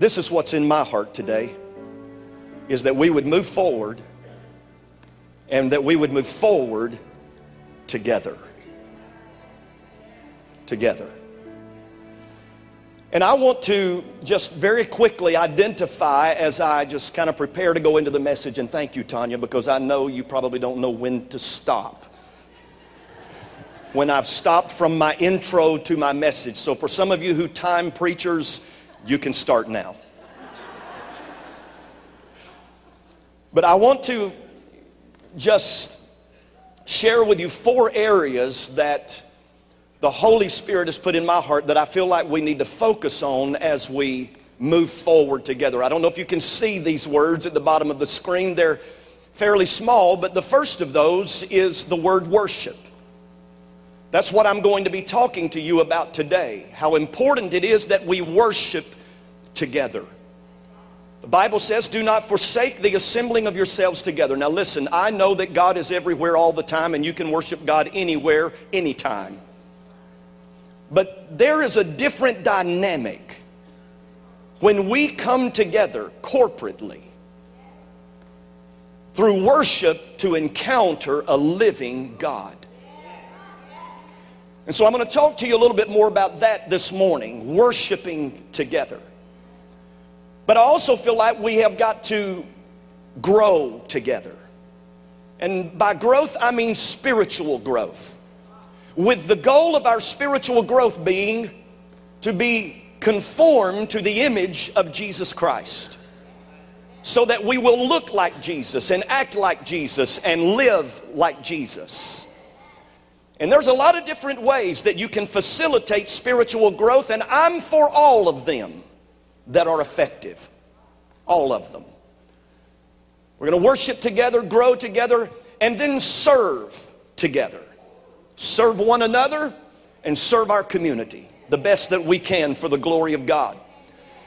This is what's in my heart today is that we would move forward and that we would move forward together. Together. And I want to just very quickly identify as I just kind of prepare to go into the message. And thank you, Tanya, because I know you probably don't know when to stop. When I've stopped from my intro to my message. So for some of you who time preachers, you can start now. But I want to just share with you four areas that the Holy Spirit has put in my heart that I feel like we need to focus on as we move forward together. I don't know if you can see these words at the bottom of the screen. They're fairly small, but the first of those is the word worship. That's what I'm going to be talking to you about today. How important it is that we worship together. The Bible says, Do not forsake the assembling of yourselves together. Now, listen, I know that God is everywhere all the time, and you can worship God anywhere, anytime. But there is a different dynamic when we come together corporately through worship to encounter a living God. And so I'm going to talk to you a little bit more about that this morning worshiping together. But I also feel like we have got to grow together. And by growth, I mean spiritual growth with the goal of our spiritual growth being to be conformed to the image of Jesus Christ. So that we will look like Jesus and act like Jesus and live like Jesus. And there's a lot of different ways that you can facilitate spiritual growth, and I'm for all of them that are effective. All of them. We're going to worship together, grow together, and then serve together serve one another, and serve our community the best that we can for the glory of God.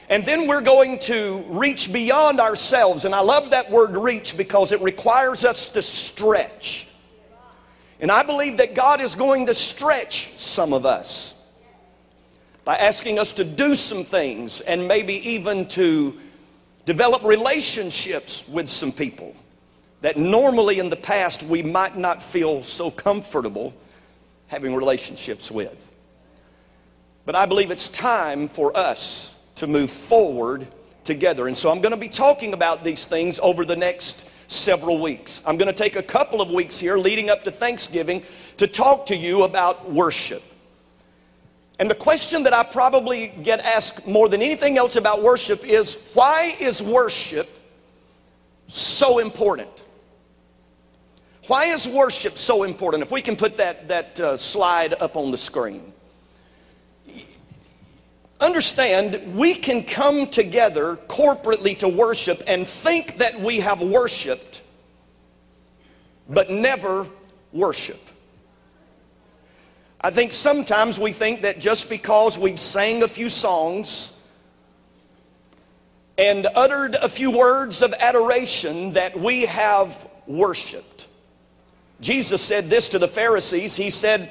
And then we're going to reach beyond ourselves. And I love that word reach because it requires us to stretch. And I believe that God is going to stretch some of us by asking us to do some things and maybe even to develop relationships with some people that normally in the past we might not feel so comfortable having relationships with. But I believe it's time for us to move forward together. And so I'm going to be talking about these things over the next several weeks. I'm going to take a couple of weeks here leading up to Thanksgiving to talk to you about worship. And the question that I probably get asked more than anything else about worship is why is worship so important? Why is worship so important? If we can put that, that uh, slide up on the screen. Understand, we can come together corporately to worship and think that we have worshiped, but never worship. I think sometimes we think that just because we've sang a few songs and uttered a few words of adoration that we have worshiped. Jesus said this to the Pharisees. He said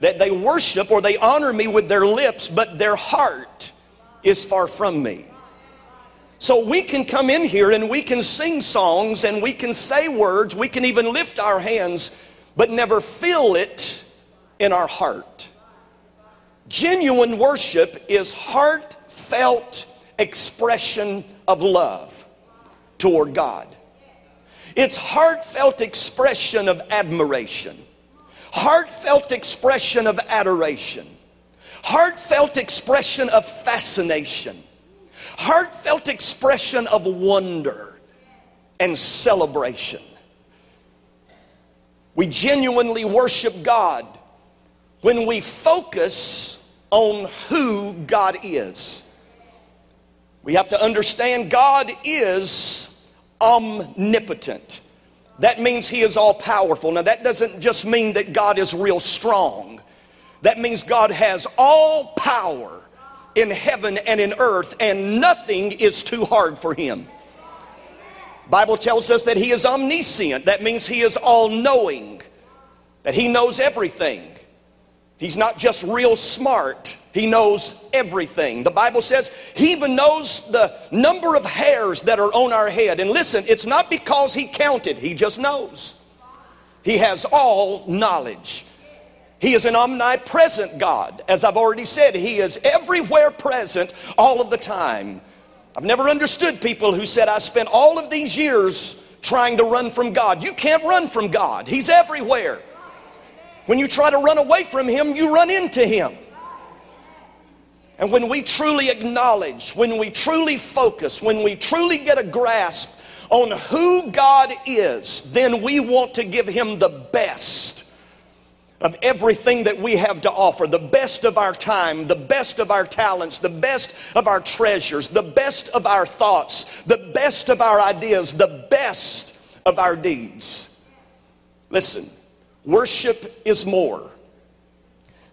that they worship or they honor me with their lips, but their heart is far from me. So we can come in here and we can sing songs and we can say words, we can even lift our hands, but never feel it in our heart. Genuine worship is heartfelt expression of love toward God. It's heartfelt expression of admiration, heartfelt expression of adoration, heartfelt expression of fascination, heartfelt expression of wonder and celebration. We genuinely worship God when we focus on who God is. We have to understand God is omnipotent. That means He is all powerful. Now, that doesn't just mean that God is real strong, that means God has all power in heaven and in earth, and nothing is too hard for Him. Bible tells us that he is omniscient. That means he is all knowing, that he knows everything. He's not just real smart, He knows everything. The Bible says He even knows the number of hairs that are on our head. And listen, it's not because He counted, He just knows. He has all knowledge. He is an omnipresent God. As I've already said, He is everywhere present all of the time. I've never understood people who said, I spent all of these years trying to run from God. You can't run from God, He's everywhere. When you try to run away from Him, you run into Him. And when we truly acknowledge, when we truly focus, when we truly get a grasp on who God is, then we want to give Him the best of everything that we have to offer the best of our time, the best of our talents, the best of our treasures, the best of our thoughts, the best of our ideas, the best of our deeds. Listen, worship is more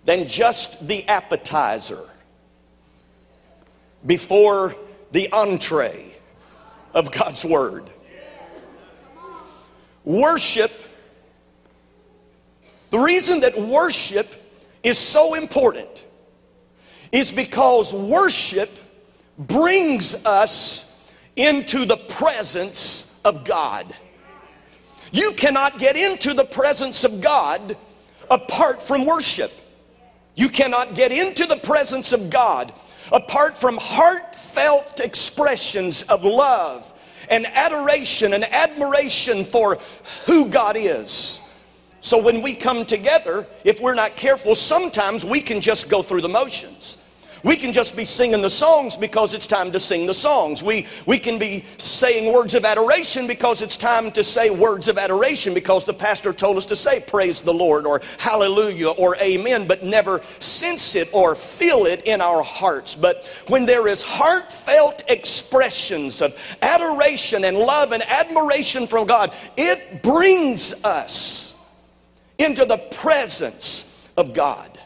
than just the appetizer before the entree of God's Word. Worship, the reason that worship is so important is because worship brings us into the presence of God. You cannot get into the presence of God apart from worship. You cannot get into the presence of God apart from heartfelt expressions of love and adoration and admiration for who God is. So when we come together, if we're not careful, sometimes we can just go through the motions. We can just be singing the songs because it's time to sing the songs. We, we can be saying words of adoration because it's time to say words of adoration because the pastor told us to say praise the Lord or hallelujah or amen, but never sense it or feel it in our hearts. But when there is heartfelt expressions of adoration and love and admiration from God, it brings us into the presence of God.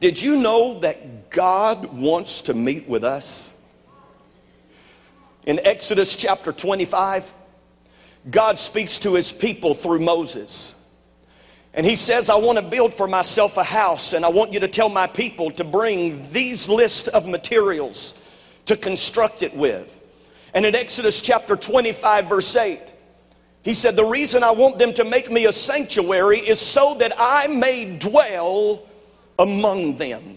Did you know that God wants to meet with us? In Exodus chapter 25, God speaks to his people through Moses. And he says, I want to build for myself a house, and I want you to tell my people to bring these list of materials to construct it with. And in Exodus chapter 25, verse 8, he said, The reason I want them to make me a sanctuary is so that I may dwell among them.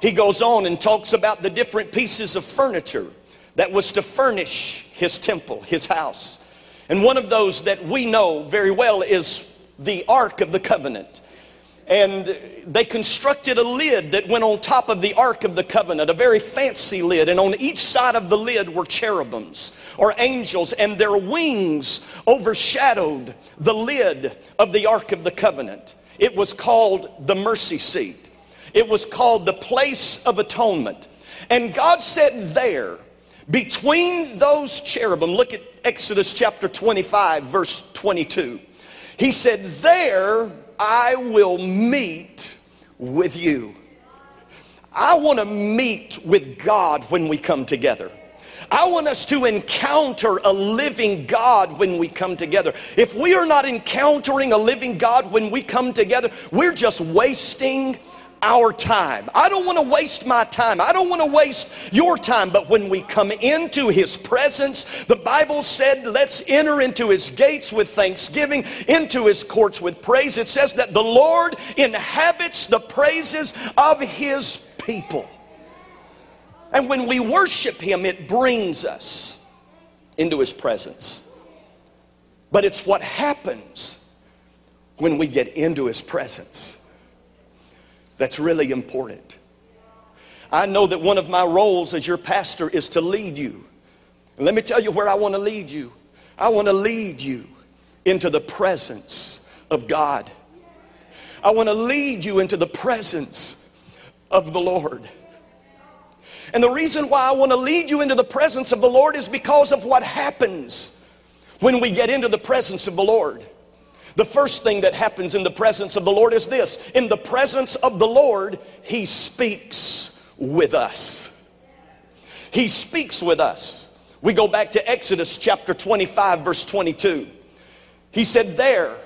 He goes on and talks about the different pieces of furniture that was to furnish his temple, his house. And one of those that we know very well is the Ark of the Covenant. And they constructed a lid that went on top of the Ark of the Covenant, a very fancy lid. And on each side of the lid were cherubims or angels, and their wings overshadowed the lid of the Ark of the Covenant. It was called the mercy seat. It was called the place of atonement. And God said there, between those cherubim, look at Exodus chapter 25, verse 22. He said, There I will meet with you. I want to meet with God when we come together. I want us to encounter a living God when we come together. If we are not encountering a living God when we come together, we're just wasting our time. I don't want to waste my time. I don't want to waste your time. But when we come into His presence, the Bible said, let's enter into His gates with thanksgiving, into His courts with praise. It says that the Lord inhabits the praises of His people. And when we worship Him, it brings us into His presence. But it's what happens when we get into His presence that's really important. I know that one of my roles as your pastor is to lead you. Let me tell you where I want to lead you. I want to lead you into the presence of God. I want to lead you into the presence of the Lord. And the reason why I want to lead you into the presence of the Lord is because of what happens when we get into the presence of the Lord. The first thing that happens in the presence of the Lord is this in the presence of the Lord, He speaks with us. He speaks with us. We go back to Exodus chapter 25, verse 22. He said, There,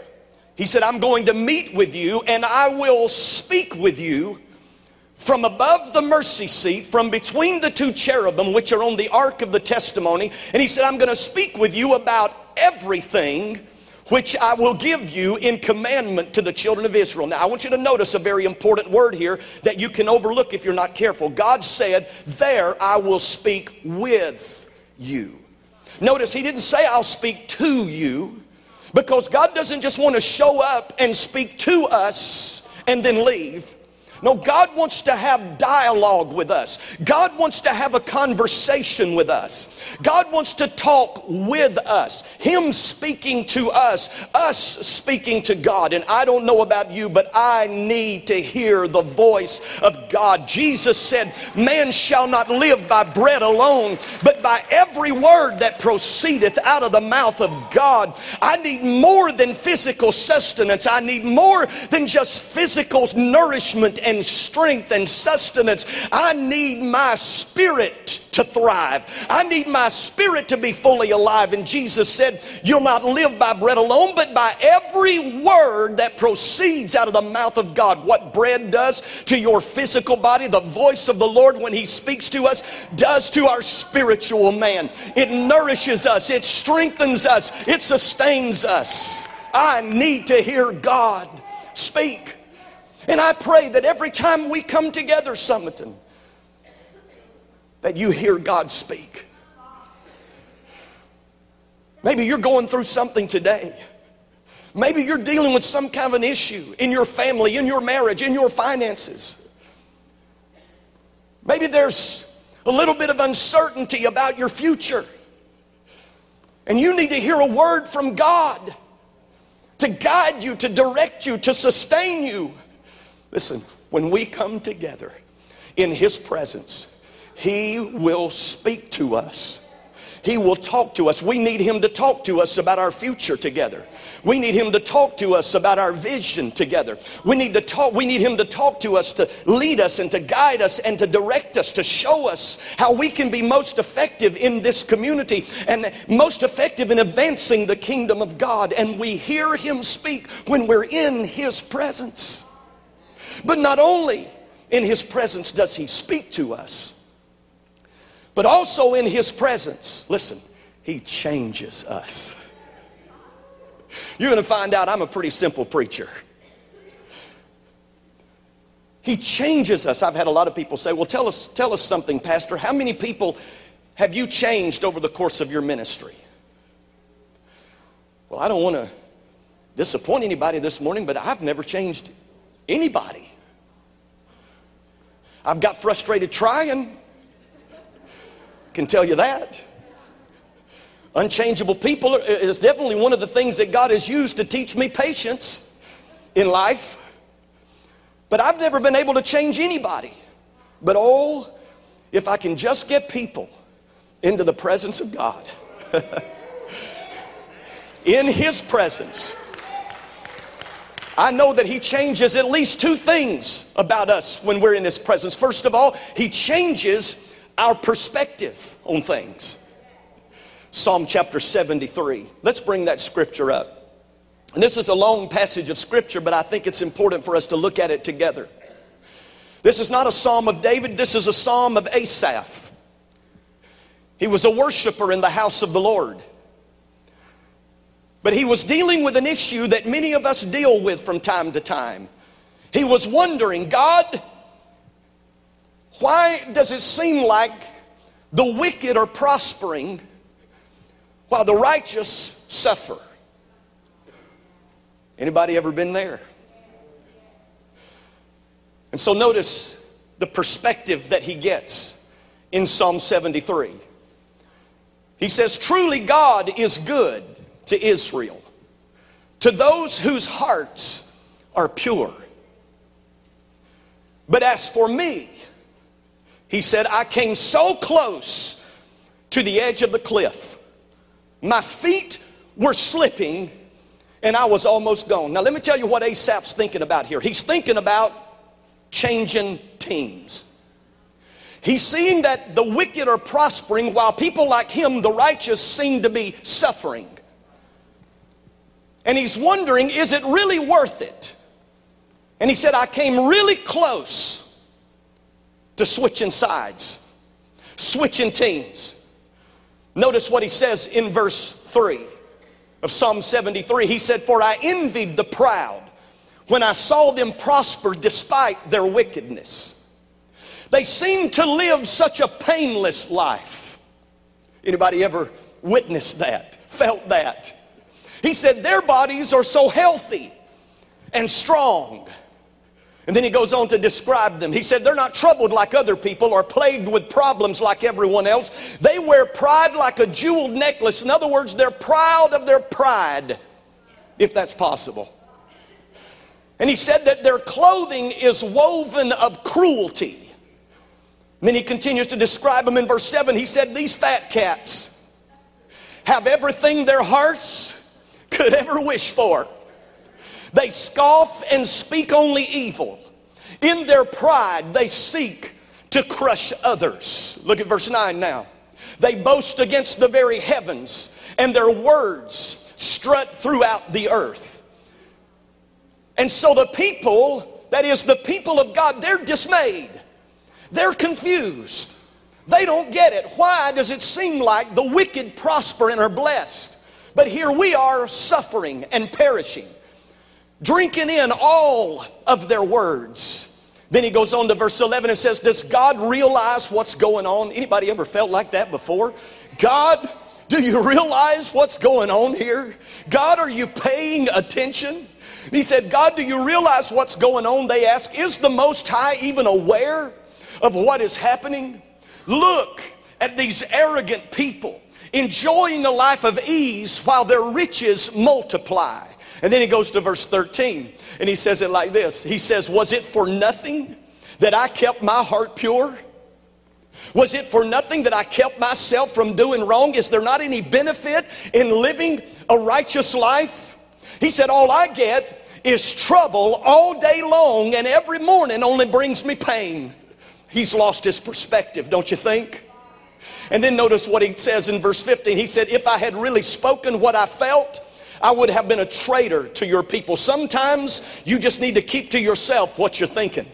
He said, I'm going to meet with you and I will speak with you from above the mercy seat, from between the two cherubim, which are on the ark of the testimony. And he said, I'm going to speak with you about everything which I will give you in commandment to the children of Israel. Now, I want you to notice a very important word here that you can overlook if you're not careful. God said, There I will speak with you. Notice he didn't say, I'll speak to you, because God doesn't just want to show up and speak to us and then leave. No, God wants to have dialogue with us. God wants to have a conversation with us. God wants to talk with us. Him speaking to us, us speaking to God. And I don't know about you, but I need to hear the voice of God. Jesus said, Man shall not live by bread alone, but by every word that proceedeth out of the mouth of God. I need more than physical sustenance, I need more than just physical nourishment and strength and sustenance. I need my spirit to thrive. I need my spirit to be fully alive. And Jesus said, You'll not live by bread alone, but by every word that proceeds out of the mouth of God. What bread does to your physical body, the voice of the Lord when He speaks to us, does to our spiritual man. It nourishes us, it strengthens us, it sustains us. I need to hear God speak. And I pray that every time we come together, Sumiton, that you hear God speak. Maybe you're going through something today. Maybe you're dealing with some kind of an issue in your family, in your marriage, in your finances. Maybe there's a little bit of uncertainty about your future. And you need to hear a word from God to guide you, to direct you, to sustain you. Listen, when we come together in His presence, He will speak to us. He will talk to us. We need Him to talk to us about our future together. We need Him to talk to us about our vision together. We need to talk, we need Him to talk to us to lead us and to guide us and to direct us, to show us how we can be most effective in this community and most effective in advancing the kingdom of God. And we hear Him speak when we're in His presence. But not only in His presence does He speak to us, but also in His presence, listen, He changes us. You're going to find out I'm a pretty simple preacher. He changes us. I've had a lot of people say, Well, tell us, tell us something, Pastor. How many people have you changed over the course of your ministry? Well, I don't want to disappoint anybody this morning, but I've never changed anybody. I've got frustrated trying. Can tell you that. Unchangeable people is definitely one of the things that God has used to teach me patience in life. But I've never been able to change anybody. But oh, if I can just get people into the presence of God, in His presence, I know that He changes at least two things about us when we're in His presence. First of all, He changes our perspective on things. Psalm chapter 73. Let's bring that scripture up. And this is a long passage of scripture, but I think it's important for us to look at it together. This is not a psalm of David, this is a psalm of Asaph. He was a worshiper in the house of the Lord. But he was dealing with an issue that many of us deal with from time to time. He was wondering, God, why does it seem like the wicked are prospering while the righteous suffer? Anybody ever been there? And so notice the perspective that he gets in Psalm 73. He says, Truly God is good to Israel, to those whose hearts are pure. But as for me, he said, I came so close to the edge of the cliff. My feet were slipping and I was almost gone. Now, let me tell you what Asaph's thinking about here. He's thinking about changing teams. He's seeing that the wicked are prospering while people like him, the righteous, seem to be suffering. And he's wondering, is it really worth it? And he said, I came really close to switching sides, switching teams. Notice what he says in verse 3 of Psalm 73. He said, For I envied the proud when I saw them prosper despite their wickedness. They seem to live such a painless life. Anybody ever witnessed that, felt that? He said their bodies are so healthy and strong. And then he goes on to describe them. He said they're not troubled like other people or plagued with problems like everyone else. They wear pride like a jeweled necklace. In other words, they're proud of their pride, if that's possible. And he said that their clothing is woven of cruelty. And then he continues to describe them in verse 7. He said, These fat cats have everything their hearts could ever wish for. They scoff and speak only evil. In their pride, they seek to crush others. Look at verse 9 now. They boast against the very heavens, and their words strut throughout the earth. And so the people, that is, the people of God, they're dismayed. They're confused. They don't get it. Why does it seem like the wicked prosper and are blessed? But here we are suffering and perishing, drinking in all of their words. Then he goes on to verse 11 and says, Does God realize what's going on? Anybody ever felt like that before? God, do you realize what's going on here? God, are you paying attention? He said, God, do you realize what's going on? They ask, Is the Most High even aware of what is happening? Look at these arrogant people enjoying a life of ease while their riches multiply. And then he goes to verse 13 and he says it like this He says, Was it for nothing that I kept my heart pure? Was it for nothing that I kept myself from doing wrong? Is there not any benefit in living a righteous life? He said, All I get is trouble all day long, and every morning only brings me pain. He's lost his perspective, don't you think? And then notice what he says in verse 15. He said, If I had really spoken what I felt, I would have been a traitor to your people. Sometimes you just need to keep to yourself what you're thinking.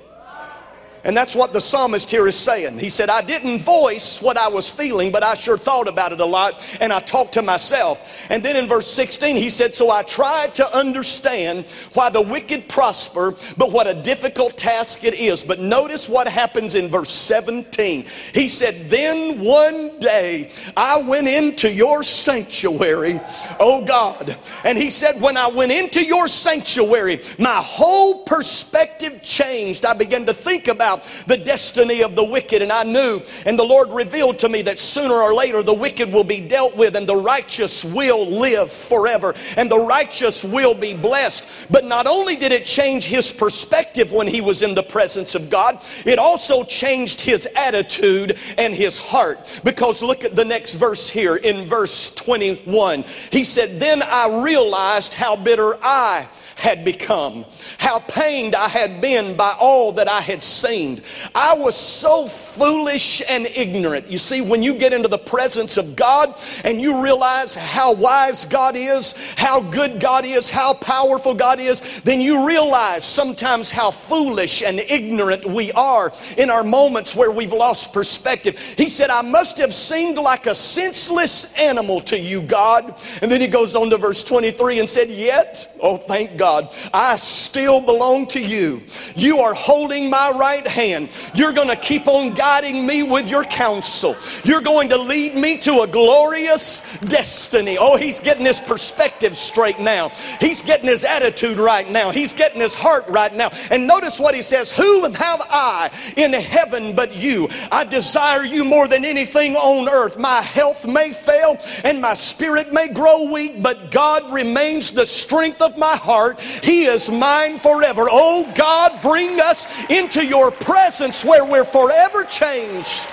And that's what the psalmist here is saying. He said, I didn't voice what I was feeling, but I sure thought about it a lot and I talked to myself. And then in verse 16, he said, So I tried to understand why the wicked prosper, but what a difficult task it is. But notice what happens in verse 17. He said, Then one day I went into your sanctuary, oh God. And he said, When I went into your sanctuary, my whole perspective changed. I began to think about about the destiny of the wicked, and I knew, and the Lord revealed to me that sooner or later the wicked will be dealt with, and the righteous will live forever, and the righteous will be blessed. But not only did it change his perspective when he was in the presence of God, it also changed his attitude and his heart. Because look at the next verse here in verse 21. He said, Then I realized how bitter I had become, how pained I had been by all that I had seen. I was so foolish and ignorant. You see, when you get into the presence of God and you realize how wise God is, how good God is, how powerful God is, then you realize sometimes how foolish and ignorant we are in our moments where we've lost perspective. He said, I must have seemed like a senseless animal to you, God. And then he goes on to verse 23 and said, Yet, oh, thank God God, I still belong to you. You are holding my right hand. You're going to keep on guiding me with your counsel. You're going to lead me to a glorious destiny. Oh, he's getting his perspective straight now. He's getting his attitude right now. He's getting his heart right now. And notice what he says Who have I in heaven but you? I desire you more than anything on earth. My health may fail and my spirit may grow weak, but God remains the strength of my heart he is mine forever. Oh God, bring us into your presence where we're forever changed.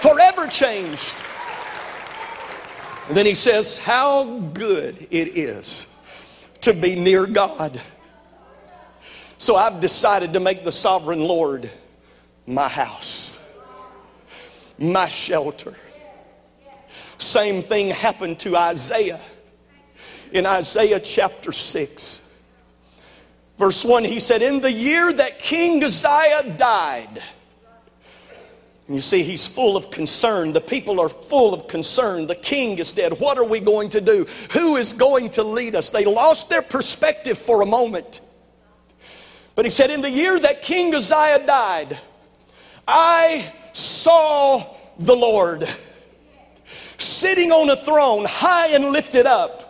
Forever changed. And then he says, How good it is to be near God. So I've decided to make the sovereign Lord my house, my shelter. Same thing happened to Isaiah in Isaiah chapter 6. Verse 1, he said, In the year that King Uzziah died, And you see, he's full of concern. The people are full of concern. The king is dead. What are we going to do? Who is going to lead us? They lost their perspective for a moment. But he said, In the year that King Uzziah died, I saw the Lord sitting on a throne, high and lifted up,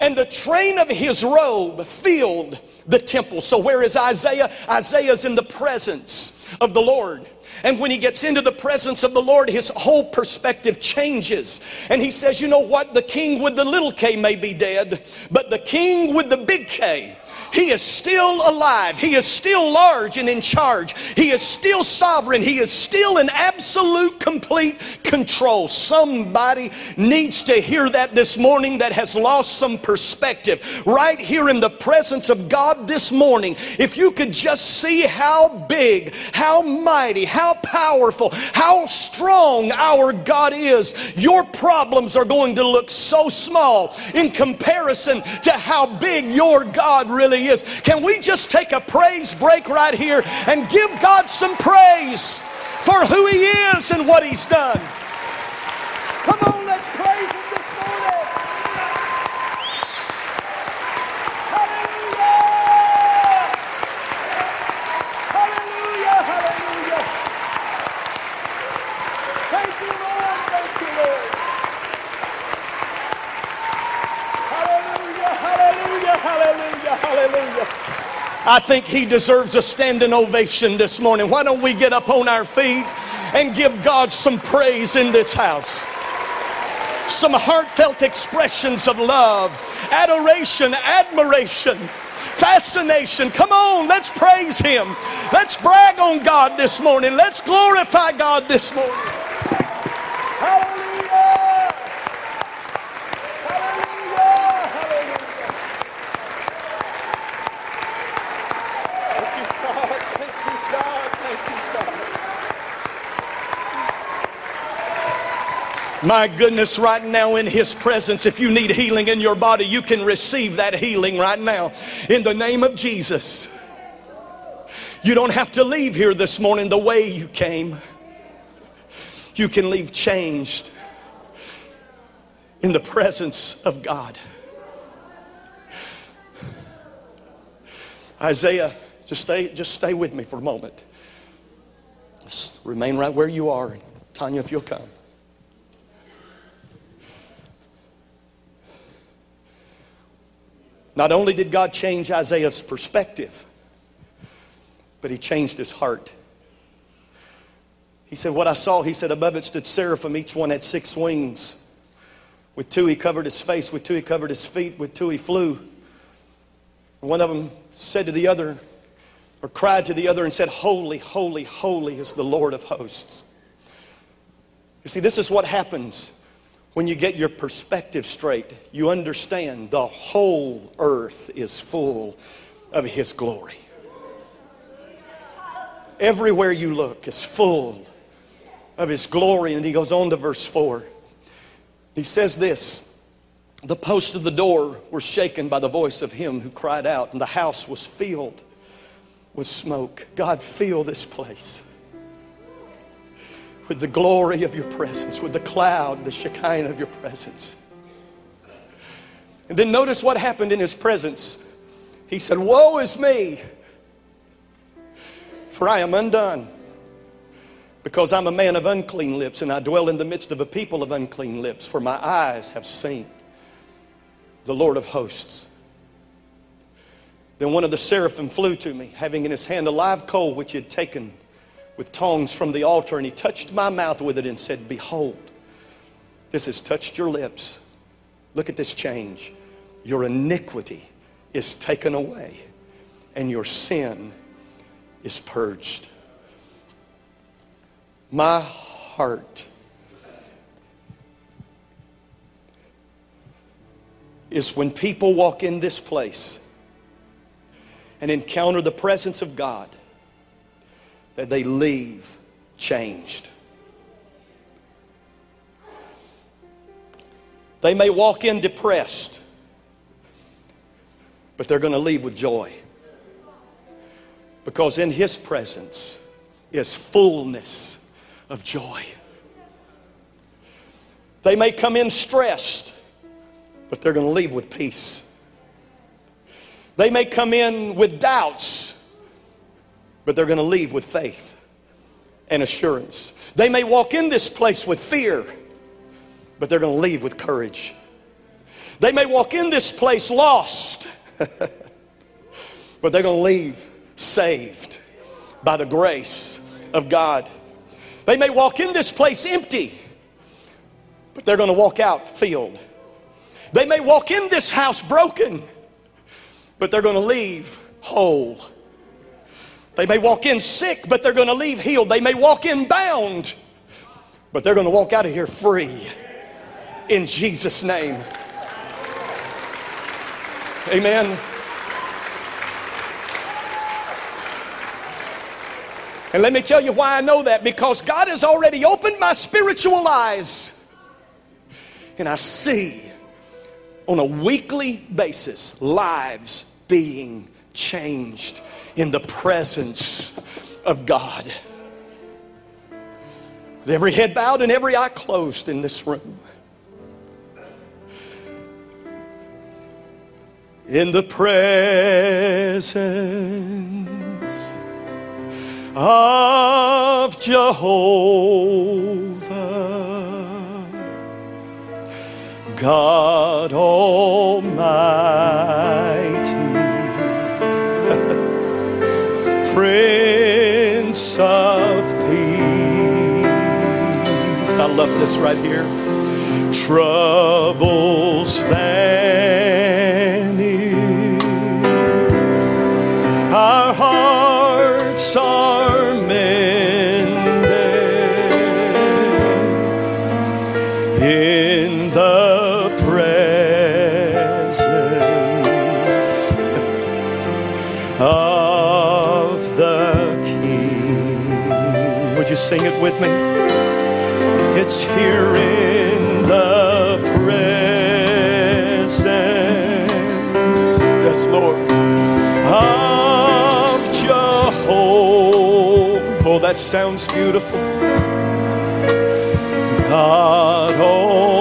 and the train of his robe filled the temple. So, where is Isaiah? Isaiah's in the presence of the Lord. And when he gets into the presence of the Lord, his whole perspective changes. And he says, You know what? The king with the little k may be dead, but the king with the big K he is still alive. He is still large and in charge. He is still sovereign. He is still in absolute, complete control. Somebody needs to hear that this morning that has lost some perspective. Right here in the presence of God this morning, if you could just see how big, how mighty, how powerful, how strong our God is, your problems are going to look so small in comparison to how big your God really is. Can we just take a praise break right here and give God some praise for who He is and what He's done? Come on, let's praise Him this morning. Hallelujah! Hallelujah! Hallelujah! Thank you, Lord. Thank you, Lord. Hallelujah! Hallelujah! Hallelujah! Hallelujah! I think he deserves a standing ovation this morning. Why don't we get up on our feet and give God some praise in this house? Some heartfelt expressions of love, adoration, admiration, fascination. Come on, let's praise him. Let's brag on God this morning. Let's glorify God this morning. Hallelujah! Hallelujah! Hallelujah! Thank you, God. Thank you, God. Thank you, God. My goodness, right now in His presence, if you need healing in your body, you can receive that healing right now in the name of Jesus. You don't have to leave here this morning the way you came. You can leave changed in the presence of God. Isaiah, just stay, just stay with me for a moment. Just remain right where you are. Tanya, if you'll come. Not only did God change Isaiah's perspective, but he changed his heart. He said, What I saw, he said, above it stood seraphim. Each one had six wings. With two, he covered his face. With two, he covered his feet. With two, he flew. One of them said to the other, or cried to the other, and said, Holy, holy, holy is the Lord of hosts. You see, this is what happens when you get your perspective straight. You understand the whole earth is full of His glory. Everywhere you look is full of His glory. And he goes on to verse 4. He says this The posts of the door were shaken by the voice of him who cried out, and the house was filled with smoke. God, fill this place with the glory of your presence, with the cloud, the Shekinah of your presence. And then notice what happened in his presence. He said, Woe is me, for I am undone, because I'm a man of unclean lips, and I dwell in the midst of a people of unclean lips, for my eyes have seen the Lord of hosts. Then one of the seraphim flew to me, having in his hand a live coal which he had taken with tongs from the altar, and he touched my mouth with it and said, Behold, this has touched your lips. Look at this change. Your iniquity is taken away, and your sin is purged. My heart is when people walk in this place and encounter the presence of God that they leave changed. They may walk in depressed, but they're going to leave with joy. Because in His presence is fullness of joy. They may come in stressed, but they're going to leave with peace. They may come in with doubts, but they're going to leave with faith and assurance. They may walk in this place with fear, but they're going to leave with courage. They may walk in this place lost, but they're going to leave saved by the grace of God. They may walk in this place empty, but they're going to walk out filled. They may walk in this house broken, but they're going to leave whole. They may walk in sick, but they're going to leave healed. They may walk in bound, but they're going to walk out of here free. In Jesus' name. Amen. And let me tell you why I know that because God has already opened my spiritual eyes. And I see on a weekly basis lives being changed in the presence of God. With every head bowed and every eye closed in this room. In the presence of Jehovah, God Almighty, Prince of Peace. I love this right here. Troubles vanish, our hearts are mended in the presence of you sing it with me? It's here in the presence, yes, Lord, of Jehovah. Oh, that sounds beautiful. God oh.